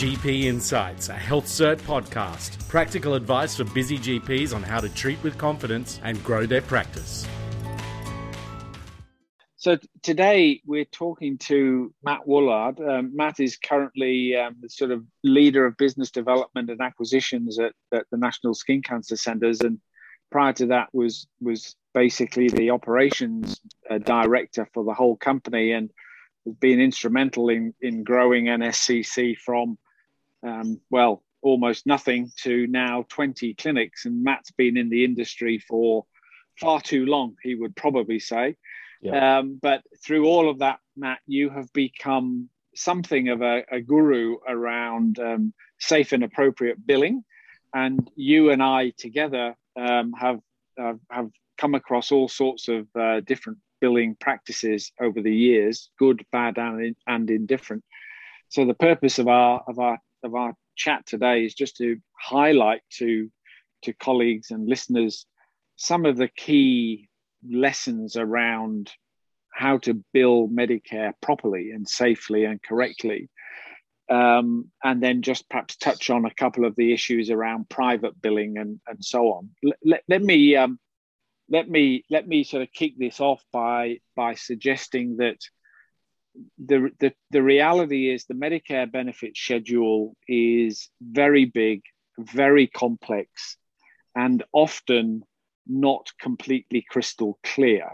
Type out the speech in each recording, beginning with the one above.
GP Insights, a HealthCert podcast. Practical advice for busy GPs on how to treat with confidence and grow their practice. So today we're talking to Matt Woolard. Um, Matt is currently um, the sort of leader of business development and acquisitions at, at the National Skin Cancer Centres, and prior to that was was basically the operations uh, director for the whole company and has been instrumental in in growing NSCC from um, well almost nothing to now 20 clinics. And Matt's been in the industry for far too long, he would probably say. Yeah. Um, but through all of that, Matt, you have become something of a, a guru around um, safe and appropriate billing. And you and I together um, have, uh, have come across all sorts of uh, different billing practices over the years, good, bad, and, and indifferent. So the purpose of our of our of our chat today is just to highlight to to colleagues and listeners some of the key lessons around how to bill Medicare properly and safely and correctly. Um, and then just perhaps touch on a couple of the issues around private billing and, and so on. Let, let me um, let me let me sort of kick this off by by suggesting that the, the the reality is the Medicare benefit schedule is very big, very complex, and often not completely crystal clear.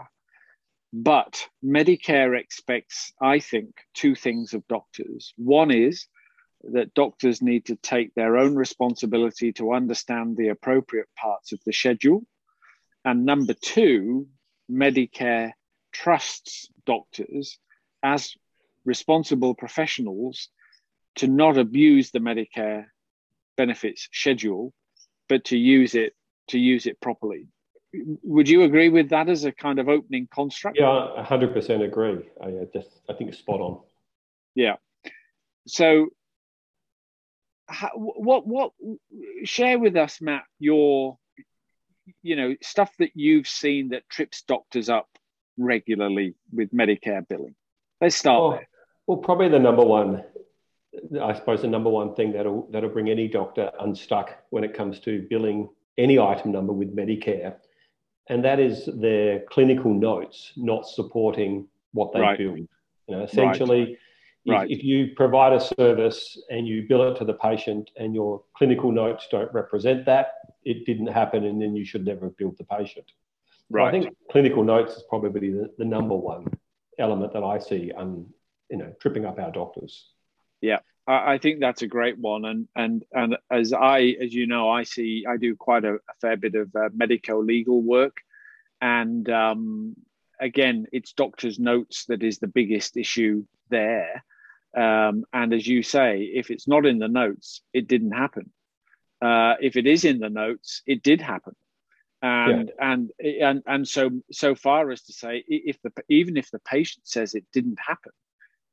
But Medicare expects, I think, two things of doctors. One is that doctors need to take their own responsibility to understand the appropriate parts of the schedule. And number two, Medicare trusts doctors as responsible professionals to not abuse the Medicare benefits schedule, but to use it to use it properly would you agree with that as a kind of opening construct? Yeah, hundred percent agree. I uh, just I think it's spot on. Yeah. So, how, what what share with us, Matt, your you know stuff that you've seen that trips doctors up regularly with Medicare billing. Let's start oh, there. Well, probably the number one, I suppose, the number one thing that'll that'll bring any doctor unstuck when it comes to billing any item number with Medicare and that is their clinical notes not supporting what they right. build. You know, essentially, right. If, if, you provide a service and you bill it to the patient and your clinical notes don't represent that, it didn't happen, and then you should never have billed the patient. Right. So I think clinical notes is probably the, the number one element that I see, you know, tripping up our doctors. Yeah, I think that's a great one, and and and as I, as you know, I see, I do quite a, a fair bit of uh, medico legal work, and um, again, it's doctor's notes that is the biggest issue there. Um, and as you say, if it's not in the notes, it didn't happen. Uh, if it is in the notes, it did happen. And yeah. and and and so so far as to say, if the even if the patient says it didn't happen,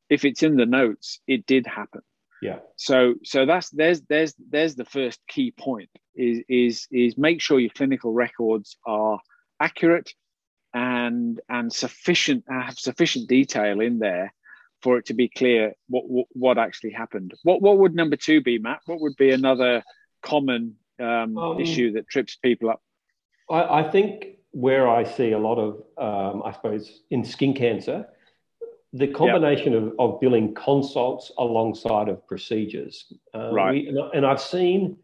if it's in the notes, it did happen. Yeah. So so that's there's there's there's the first key point is is is make sure your clinical records are accurate and and sufficient have sufficient detail in there for it to be clear what what, what actually happened. What what would number two be, Matt? What would be another common um, um, issue that trips people up? I, I, think where I see a lot of, um, I suppose, in skin cancer, the combination yep. of, of billing consults alongside of procedures. Uh, right. We, and I've seen,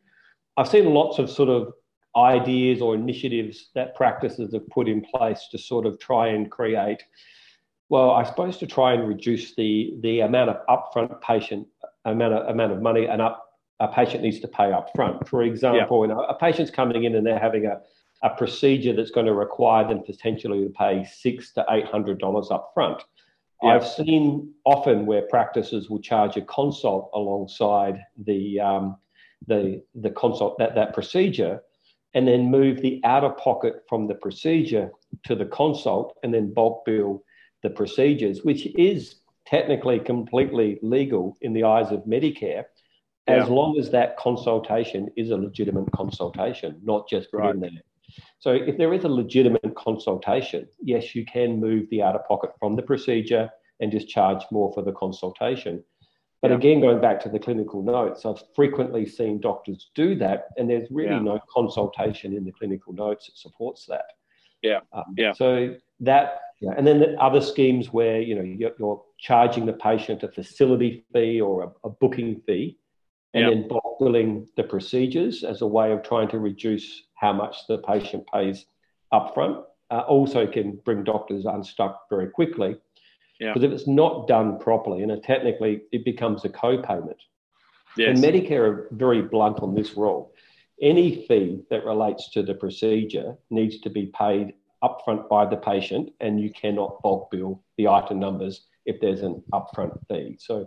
I've seen lots of sort of ideas or initiatives that practices have put in place to sort of try and create, well, I suppose to try and reduce the the amount of upfront patient amount of amount of money an up a patient needs to pay upfront. For example, you know, a patient's coming in and they're having a, a procedure that's going to require them potentially to pay six to eight hundred dollars up front. I've seen often where practices will charge a consult alongside the um, the the consult that that procedure, and then move the outer pocket from the procedure to the consult, and then bulk bill the procedures, which is technically completely legal in the eyes of Medicare, as yeah. long as that consultation is a legitimate consultation, not just right. in there. So if there is a legitimate consultation, yes, you can move the out of pocket from the procedure and just charge more for the consultation. But yeah. again, going back to the clinical notes, I've frequently seen doctors do that, and there's really yeah. no consultation in the clinical notes that supports that. Yeah, um, yeah. So that, yeah. and then the other schemes where you know you're, you're charging the patient a facility fee or a, a booking fee, and yeah. then bulk billing the procedures as a way of trying to reduce how much the patient pays upfront. Uh, also, can bring doctors unstuck very quickly because yeah. if it's not done properly, and technically it becomes a co-payment. Yes. And Medicare are very blunt on this rule. Any fee that relates to the procedure needs to be paid upfront by the patient, and you cannot bulk bill the item numbers if there's an upfront fee. So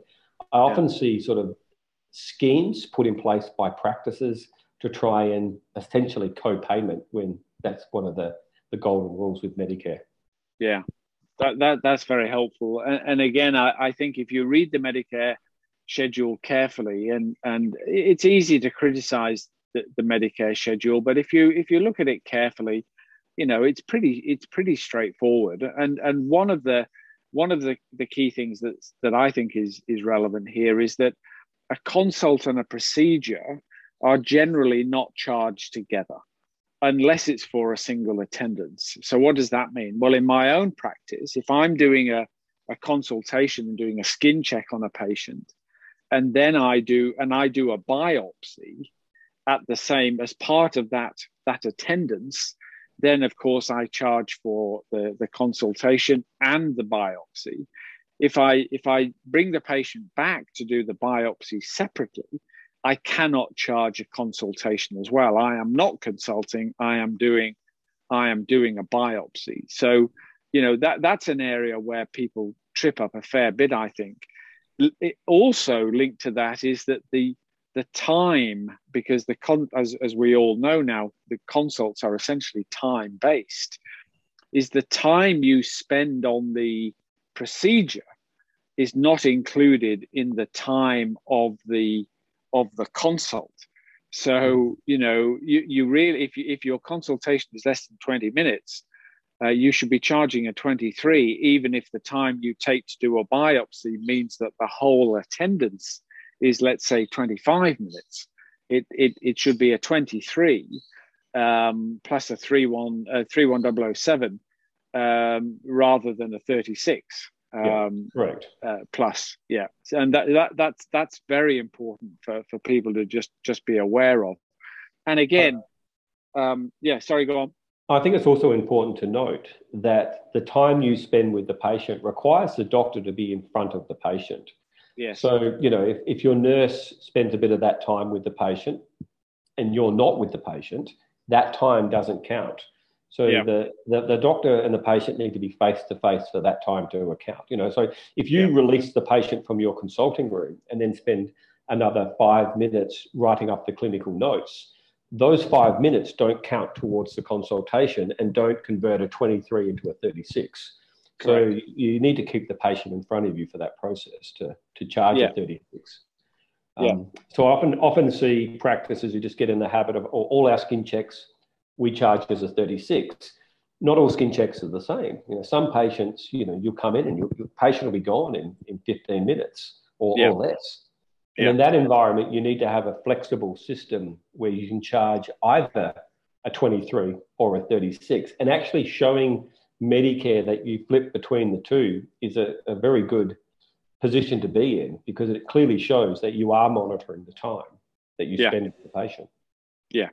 I often yeah. see sort of schemes put in place by practices to try and essentially co-payment when that's one of the, the golden rules with Medicare. Yeah, that, that that's very helpful. And, and again, I, I think if you read the Medicare schedule carefully, and and it's easy to criticize the, the Medicare schedule, but if you if you look at it carefully, you know it's pretty it's pretty straightforward. And and one of the one of the, the key things that that I think is is relevant here is that a consult and a procedure are generally not charged together unless it's for a single attendance. So, what does that mean? Well, in my own practice, if I'm doing a, a consultation and doing a skin check on a patient, and then I do and I do a biopsy at the same as part of that that attendance, then of course I charge for the, the consultation and the biopsy. If I if I bring the patient back to do the biopsy separately, I cannot charge a consultation as well. I am not consulting. I am doing, I am doing a biopsy. So, you know that that's an area where people trip up a fair bit. I think. It also linked to that is that the the time because the con as as we all know now the consults are essentially time based is the time you spend on the procedure is not included in the time of the of the consult. So you know, you, you really if you, if your consultation is less than twenty minutes, uh, you should be charging a twenty three, even if the time you take to do a biopsy means that the whole attendance is let's say twenty five minutes. It, it it should be a twenty three um, plus a three one uh, three one double oh seven um, rather than a thirty six um, right uh, plus yeah and that, that that's that's very important for, for people to just just be aware of and again um, yeah sorry go on I think it's also important to note that the time you spend with the patient requires the doctor to be in front of the patient. Yes. So, you know, if, if your nurse spends a bit of that time with the patient and you're not with the patient, that time doesn't count. So yeah. the, the, the doctor and the patient need to be face to face for that time to account. You know, so if you yeah. release the patient from your consulting room and then spend another five minutes writing up the clinical notes, those five minutes don't count towards the consultation and don't convert a 23 into a 36. Correct. So you need to keep the patient in front of you for that process to, to charge yeah. a 36. Um, yeah. So I often often see practices who just get in the habit of all our skin checks we charge as a 36. Not all skin checks are the same. You know, some patients, you know, you'll come in and your, your patient will be gone in, in 15 minutes or, or less. And in that environment, you need to have a flexible system where you can charge either a 23 or a 36. And actually showing Medicare that you flip between the two is a, a very good position to be in because it clearly shows that you are monitoring the time that you yeah. spend with the patient. Yeah,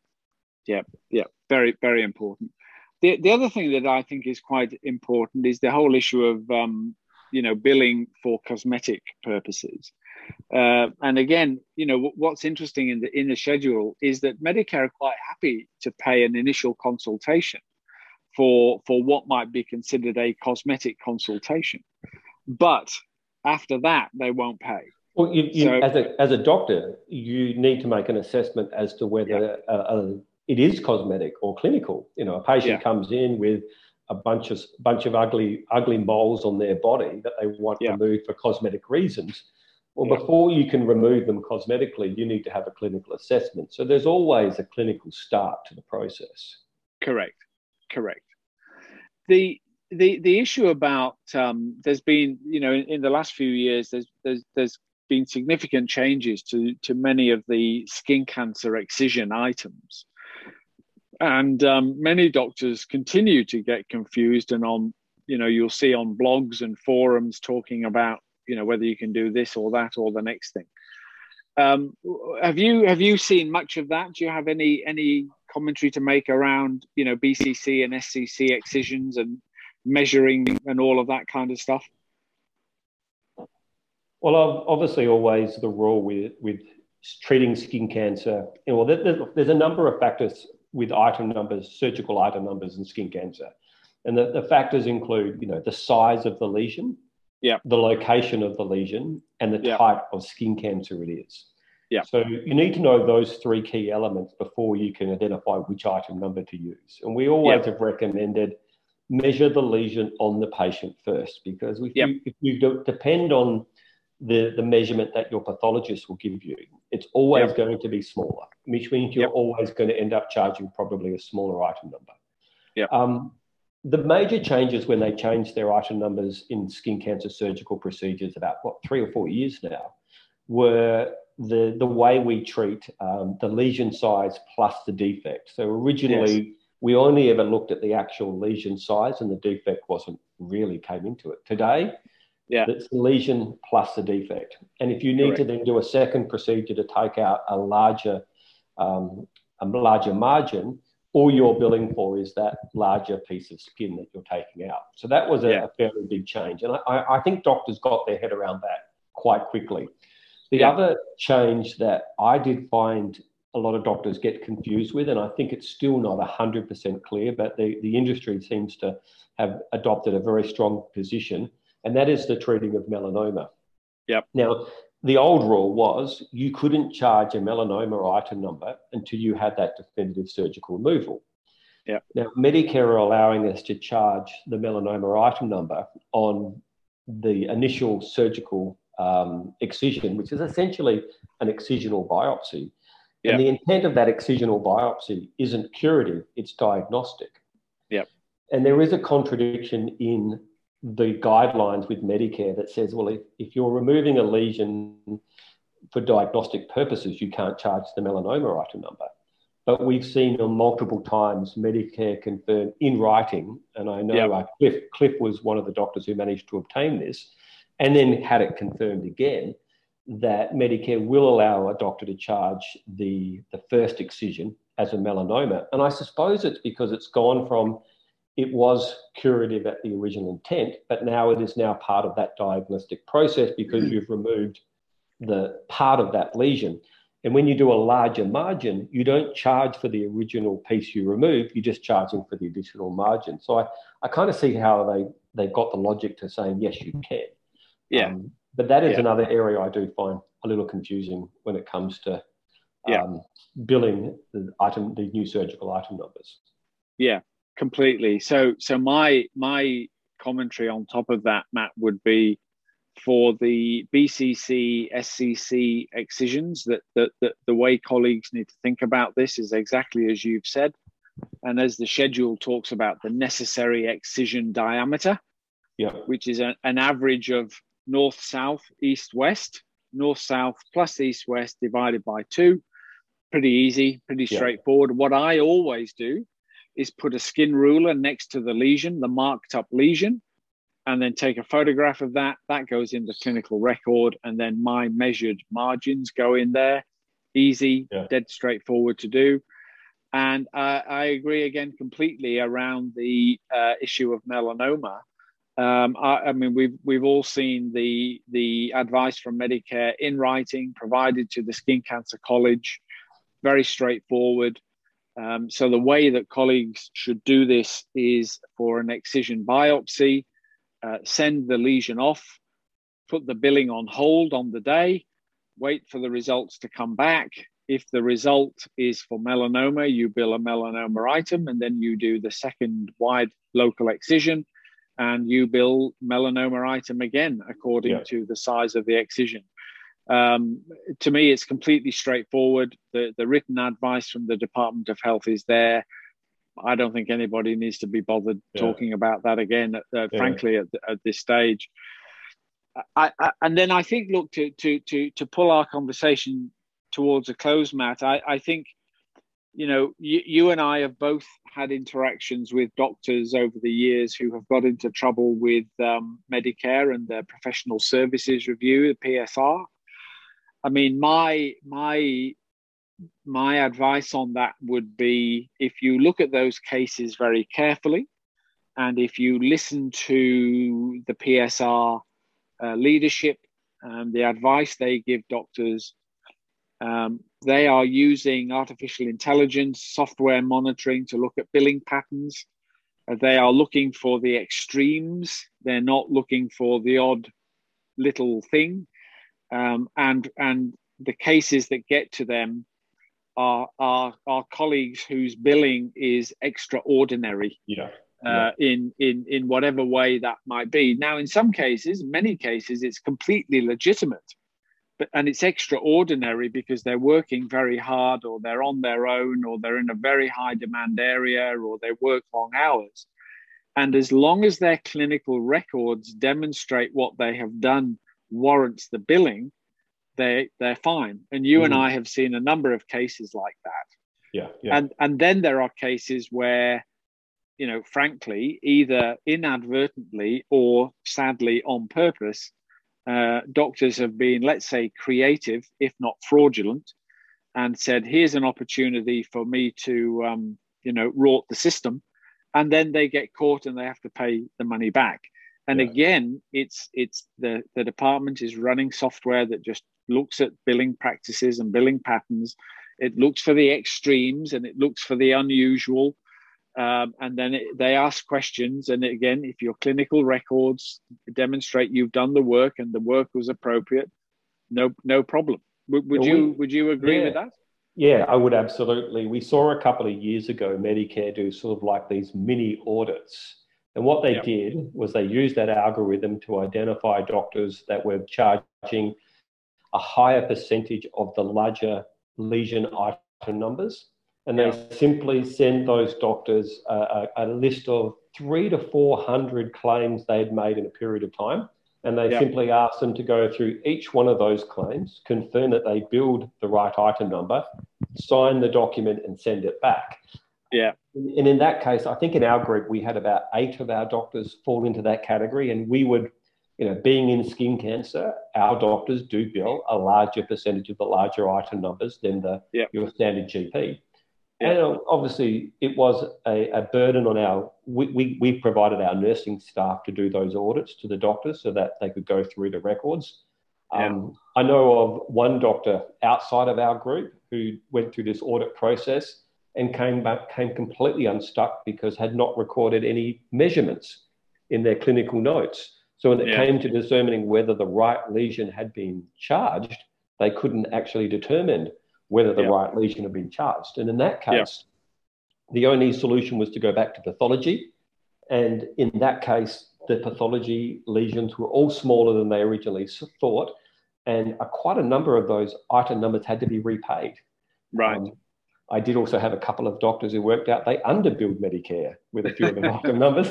yeah, yeah, very, very important. The, the other thing that I think is quite important is the whole issue of, um, you know, billing for cosmetic purposes. Uh, and again, you know, what's interesting in the in the schedule is that Medicare are quite happy to pay an initial consultation for for what might be considered a cosmetic consultation, but after that they won't pay. Well, you, you, so, as a as a doctor, you need to make an assessment as to whether yeah. a, a, it is cosmetic or clinical. You know, a patient yeah. comes in with a bunch of bunch of ugly ugly moles on their body that they want yeah. removed for cosmetic reasons. Well, yeah. before you can remove them cosmetically, you need to have a clinical assessment. So there's always a clinical start to the process. Correct. Correct. The the the issue about um, there's been you know in, in, the last few years there's there's there's been significant changes to to many of the skin cancer excision items, and um, many doctors continue to get confused. And on you know you'll see on blogs and forums talking about you know whether you can do this or that or the next thing. Um, have you have you seen much of that? Do you have any any commentary to make around you know BCC and SCC excisions and measuring and all of that kind of stuff? Well, obviously, always the rule with with treating skin cancer. There's, there's a number of factors with item numbers, surgical item numbers, and skin cancer, and the, the factors include you know the size of the lesion, yeah, the location of the lesion, and the yeah. type of skin cancer it is. Yeah. So you need to know those three key elements before you can identify which item number to use. And we always yeah. have recommended measure the lesion on the patient first because if, you, if you depend on the, the measurement that your pathologist will give you, it's always yep. going to be smaller, which means you're yep. always going to end up charging probably a smaller item number. Yeah. Um, the major changes when they changed their item numbers in skin cancer surgical procedures about what three or four years now were the the way we treat um, the lesion size plus the defect. So originally yes. we only ever looked at the actual lesion size, and the defect wasn't really came into it. Today yeah. That's the lesion plus the defect. And if you need Correct. to then do a second procedure to take out a larger, um, a larger margin, all you're billing for is that larger piece of skin that you're taking out. So that was a, yeah. a fairly big change. And I, I, think doctors got their head around that quite quickly. The yeah. other change that I did find a lot of doctors get confused with, and I think it's still not 100% clear, but the, the industry seems to have adopted a very strong position and that is the treating of melanoma. Yep. Now, the old rule was you couldn't charge a melanoma item number until you had that definitive surgical removal. Yep. Now, Medicare are allowing us to charge the melanoma item number on the initial surgical um, excision, which is essentially an excisional biopsy. Yep. And the intent of that excisional biopsy isn't curative, it's diagnostic. Yep. And there is a contradiction in the guidelines with Medicare that says, well, if, if you're removing a lesion for diagnostic purposes, you can't charge the melanoma item number. But we've seen on multiple times Medicare confirm in writing, and I know yep. uh, Cliff, Cliff was one of the doctors who managed to obtain this, and then had it confirmed again that Medicare will allow a doctor to charge the, the first excision as a melanoma. And I suppose it's because it's gone from it was curative at the original intent, but now it is now part of that diagnostic process because mm. you've removed the part of that lesion. And when you do a larger margin, you don't charge for the original piece you remove, you're just charging for the additional margin. So I, I kind of see how they, they got the logic to saying, yes, you can. Yeah. Um, but that is yeah. another area I do find a little confusing when it comes to yeah. um, billing the item, the new surgical item numbers. Yeah, completely. So so my my commentary on top of that, Matt, would be for the BCC SCC excisions that, that, that the way colleagues need to think about this is exactly as you've said, and as the schedule talks about the necessary excision diameter, yeah. which is a, an average of north south east west. North south plus east west divided by two. Pretty easy pretty straightforward. What i always do is put a skin ruler next to the lesion, the marked up lesion, and then take a photograph of that. That goes in the clinical record, and then my measured margins go in there. Easy, yeah. dead straightforward to do. And uh, I agree again completely around the uh, issue of melanoma. Um, I, I, mean, we've we've all seen the the advice from Medicare in writing provided to the Skin Cancer College, very straightforward. Um, so the way that colleagues should do this is for an excision biopsy, uh, send the lesion off, put the billing on hold on the day, wait for the results to come back. If the result is for melanoma, you bill a melanoma item, and then you do the second wide local excision, and you bill melanoma item again according yeah. to the size of the excision. Um, to me, it's completely straightforward. The, the written advice from the Department of Health is there. I don't think anybody needs to be bothered yeah. talking about that again, uh, yeah. frankly, at, at, this stage. I, I, and then I think, look, to to to to pull our conversation towards a close, Matt. I, I think, you know, you, you and I have both had interactions with doctors over the years who have got into trouble with um, Medicare and their professional services review, the PSR. I mean, my my my advice on that would be if you look at those cases very carefully, and if you listen to the PSR uh, leadership, um, the advice they give doctors, um, they are using artificial intelligence, software monitoring to look at billing patterns. Uh, they are looking for the extremes. They're not looking for the odd little thing. Um, and and the cases that get to them are, are, are colleagues whose billing is extraordinary. Yeah. Uh, in in in whatever way that might be. Now, in some cases, many cases, it's completely legitimate but and it's extraordinary because they're working very hard or they're on their own or they're in a very high demand area or they work long hours and as long as their clinical records demonstrate what they have done warrants the billing they they're fine and you mm. and i have seen a number of cases like that yeah, yeah and and then there are cases where you know frankly either inadvertently or sadly on purpose uh, doctors have been, let's say, creative, if not fraudulent, and said, "Here's an opportunity for me to, um, you know, rort the system," and then they get caught and they have to pay the money back. And yeah. again, it's it's the the department is running software that just looks at billing practices and billing patterns. It looks for the extremes and it looks for the unusual um, and then it, they ask questions. And again, if your clinical records demonstrate you've done the work and the work was appropriate, no no problem. would you we, would you agree yeah. with that? Yeah, I would absolutely. We saw a couple of years ago Medicare do sort of like these mini audits. And what they did was they used that algorithm to identify doctors that were charging a higher percentage of the larger lesion item numbers and they yeah. simply send those doctors a, a, a, list of three to 400 claims they'd made in a period of time. And they yeah. simply ask them to go through each one of those claims, confirm that they billed the right item number, sign the document, and send it back. Yeah. And in that case, I think in our group, we had about eight of our doctors fall into that category. And we would, you know, being in skin cancer, our doctors do bill a larger percentage of the larger item numbers than the yeah. your standard GP. And obviously, it was a, a burden on our. We, we, we, provided our nursing staff to do those audits to the doctors so that they could go through the records. Yeah. Um, I know of one doctor outside of our group who went through this audit process and came back came completely unstuck because had not recorded any measurements in their clinical notes. So when it yeah. came to determining whether the right lesion had been charged, they couldn't actually determine whether the right lesion had been charged. And in that case, the only solution was to go back to pathology. And in that case, the pathology lesions were all smaller than they originally thought. And quite a number of those item numbers had to be repaid. Right. Um, I did also have a couple of doctors who worked out they underbilled Medicare with a few of the item numbers.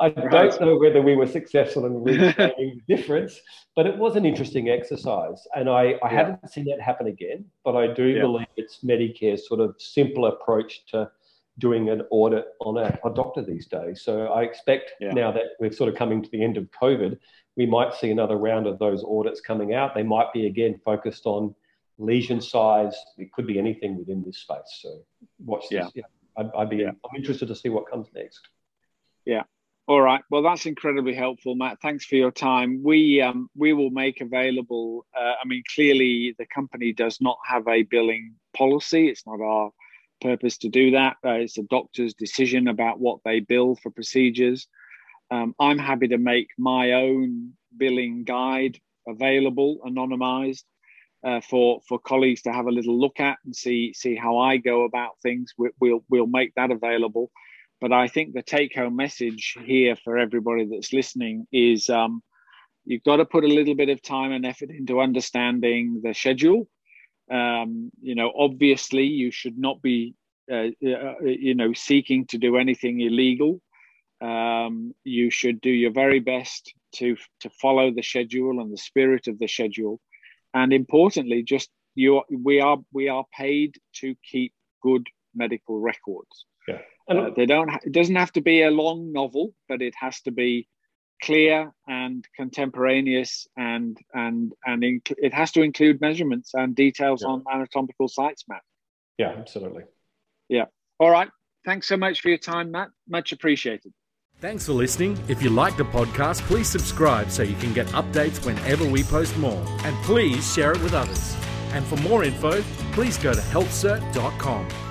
I don't know whether we were successful in reclaiming the difference, but it was an interesting exercise. And I, I yeah. haven't seen that happen again, but I do yeah. believe it's Medicare's sort of simple approach to doing an audit on a, a doctor these days. So I expect yeah. now that we're sort of coming to the end of COVID, we might see another round of those audits coming out. They might be again focused on lesion size. It could be anything within this space. So watch this. Yeah, yeah I'd, I'd, be. Yeah. I'm interested to see what comes next. Yeah. All right. Well, that's incredibly helpful, Matt. Thanks for your time. We um, we will make available. Uh, I mean, clearly the company does not have a billing policy. It's not our purpose to do that. Uh, it's a doctor's decision about what they bill for procedures. Um, I'm happy to make my own billing guide available, anonymized uh, for for colleagues to have a little look at and see see how I go about things. We, we'll we'll make that available. But I think the take home message here for everybody that's listening is um, you've got to put a little bit of time and effort into understanding the schedule. Um, you know, obviously, you should not be, uh, uh, you know, seeking to do anything illegal. Um, you should do your very best to to follow the schedule and the spirit of the schedule, and importantly, just you we are we are paid to keep good medical records. Yeah, and uh, they don't. Ha- it doesn't have to be a long novel, but it has to be clear and contemporaneous, and and and inc- it has to include measurements and details yeah. on anatomical sites, Matt. Yeah, absolutely. Yeah. All right. Thanks so much for your time, Matt. Much appreciated. Thanks for listening. If you like the podcast, please subscribe so you can get updates whenever we post more. And please share it with others. And for more info, please go to healthcert.com.